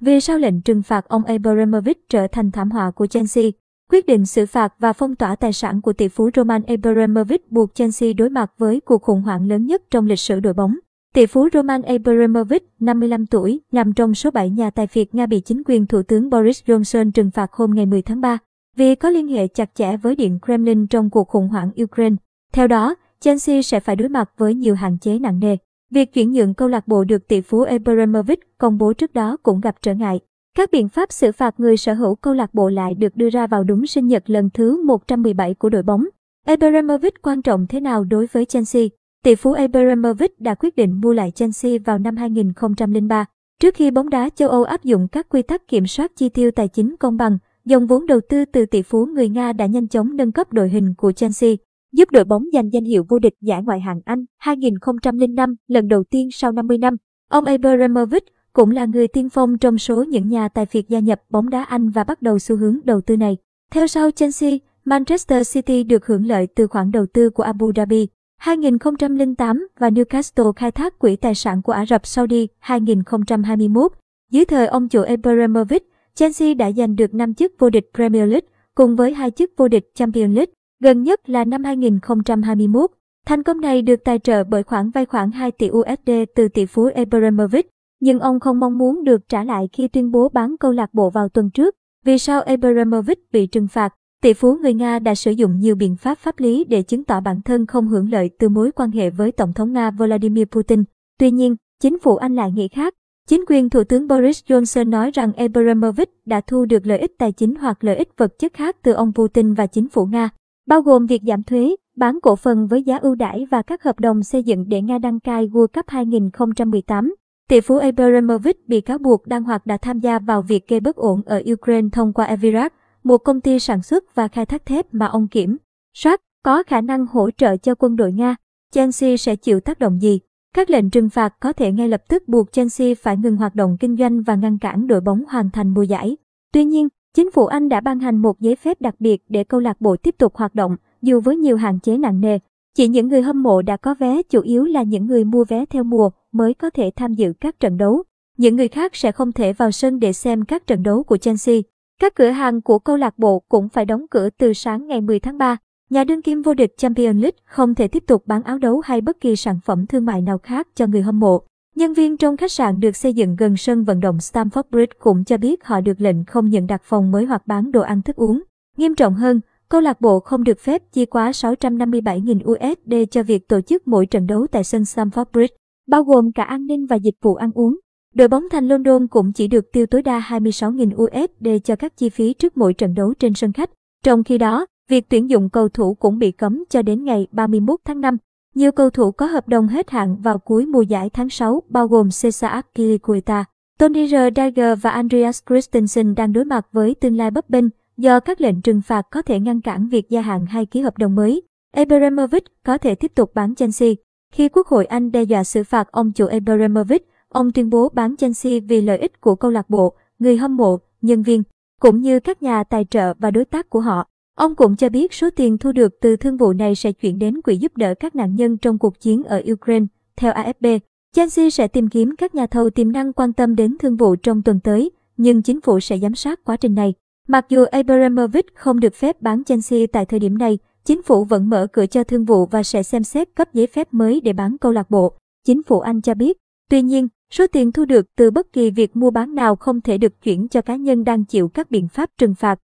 Vì sao lệnh trừng phạt ông Abramovich trở thành thảm họa của Chelsea? Quyết định xử phạt và phong tỏa tài sản của tỷ phú Roman Abramovich buộc Chelsea đối mặt với cuộc khủng hoảng lớn nhất trong lịch sử đội bóng. Tỷ phú Roman Abramovich, 55 tuổi, nằm trong số 7 nhà tài phiệt Nga bị chính quyền Thủ tướng Boris Johnson trừng phạt hôm ngày 10 tháng 3 vì có liên hệ chặt chẽ với Điện Kremlin trong cuộc khủng hoảng Ukraine. Theo đó, Chelsea sẽ phải đối mặt với nhiều hạn chế nặng nề. Việc chuyển nhượng câu lạc bộ được tỷ phú Abramovich công bố trước đó cũng gặp trở ngại. Các biện pháp xử phạt người sở hữu câu lạc bộ lại được đưa ra vào đúng sinh nhật lần thứ 117 của đội bóng. Abramovich quan trọng thế nào đối với Chelsea? Tỷ phú Abramovich đã quyết định mua lại Chelsea vào năm 2003. Trước khi bóng đá châu Âu áp dụng các quy tắc kiểm soát chi tiêu tài chính công bằng, dòng vốn đầu tư từ tỷ phú người Nga đã nhanh chóng nâng cấp đội hình của Chelsea, giúp đội bóng giành danh hiệu vô địch giải ngoại hạng Anh 2005 lần đầu tiên sau 50 năm. Ông Abramovich cũng là người tiên phong trong số những nhà tài phiệt gia nhập bóng đá Anh và bắt đầu xu hướng đầu tư này. Theo sau Chelsea, Manchester City được hưởng lợi từ khoản đầu tư của Abu Dhabi 2008 và Newcastle khai thác quỹ tài sản của Ả Rập Saudi 2021. Dưới thời ông chủ Abramovich, Chelsea đã giành được 5 chức vô địch Premier League cùng với hai chức vô địch Champions League, gần nhất là năm 2021. Thành công này được tài trợ bởi khoản vay khoảng 2 tỷ USD từ tỷ phú Abramovich, nhưng ông không mong muốn được trả lại khi tuyên bố bán câu lạc bộ vào tuần trước. Vì sao Abramovich bị trừng phạt? Tỷ phú người Nga đã sử dụng nhiều biện pháp pháp lý để chứng tỏ bản thân không hưởng lợi từ mối quan hệ với Tổng thống Nga Vladimir Putin. Tuy nhiên, chính phủ Anh lại nghĩ khác. Chính quyền Thủ tướng Boris Johnson nói rằng Abramovich đã thu được lợi ích tài chính hoặc lợi ích vật chất khác từ ông Putin và chính phủ Nga, bao gồm việc giảm thuế, bán cổ phần với giá ưu đãi và các hợp đồng xây dựng để Nga đăng cai World Cup 2018. Tỷ phú Abramovich bị cáo buộc đang hoặc đã tham gia vào việc gây bất ổn ở Ukraine thông qua Evirac, một công ty sản xuất và khai thác thép mà ông kiểm soát, có khả năng hỗ trợ cho quân đội Nga. Chelsea sẽ chịu tác động gì? Các lệnh trừng phạt có thể ngay lập tức buộc Chelsea phải ngừng hoạt động kinh doanh và ngăn cản đội bóng hoàn thành mùa giải. Tuy nhiên, chính phủ Anh đã ban hành một giấy phép đặc biệt để câu lạc bộ tiếp tục hoạt động, dù với nhiều hạn chế nặng nề. Chỉ những người hâm mộ đã có vé chủ yếu là những người mua vé theo mùa mới có thể tham dự các trận đấu. Những người khác sẽ không thể vào sân để xem các trận đấu của Chelsea. Các cửa hàng của câu lạc bộ cũng phải đóng cửa từ sáng ngày 10 tháng 3. Nhà đương kim vô địch Champions League không thể tiếp tục bán áo đấu hay bất kỳ sản phẩm thương mại nào khác cho người hâm mộ. Nhân viên trong khách sạn được xây dựng gần sân vận động Stamford Bridge cũng cho biết họ được lệnh không nhận đặt phòng mới hoặc bán đồ ăn thức uống. Nghiêm trọng hơn, câu lạc bộ không được phép chi quá 657.000 USD cho việc tổ chức mỗi trận đấu tại sân Stamford Bridge, bao gồm cả an ninh và dịch vụ ăn uống. Đội bóng thành London cũng chỉ được tiêu tối đa 26.000 USD cho các chi phí trước mỗi trận đấu trên sân khách. Trong khi đó, việc tuyển dụng cầu thủ cũng bị cấm cho đến ngày 31 tháng 5. Nhiều cầu thủ có hợp đồng hết hạn vào cuối mùa giải tháng 6, bao gồm Cesar Azpilicueta, Tony R. Và Andreas Christensen đang đối mặt với tương lai bấp bênh do các lệnh trừng phạt có thể ngăn cản việc gia hạn hay ký hợp đồng mới. Abramovich có thể tiếp tục bán Chelsea. Khi Quốc hội Anh đe dọa xử phạt ông chủ Abramovich, Ông tuyên bố bán Chelsea vì lợi ích của câu lạc bộ, người hâm mộ, nhân viên, cũng như các nhà tài trợ và đối tác của họ. Ông cũng cho biết số tiền thu được từ thương vụ này sẽ chuyển đến quỹ giúp đỡ các nạn nhân trong cuộc chiến ở Ukraine. Theo AFP, Chelsea sẽ tìm kiếm các nhà thầu tiềm năng quan tâm đến thương vụ trong tuần tới, nhưng chính phủ sẽ giám sát quá trình này. Mặc dù Abramovich không được phép bán Chelsea tại thời điểm này, chính phủ vẫn mở cửa cho thương vụ và sẽ xem xét cấp giấy phép mới để bán câu lạc bộ. Chính phủ Anh cho biết. Tuy nhiên, Số tiền thu được từ bất kỳ việc mua bán nào không thể được chuyển cho cá nhân đang chịu các biện pháp trừng phạt.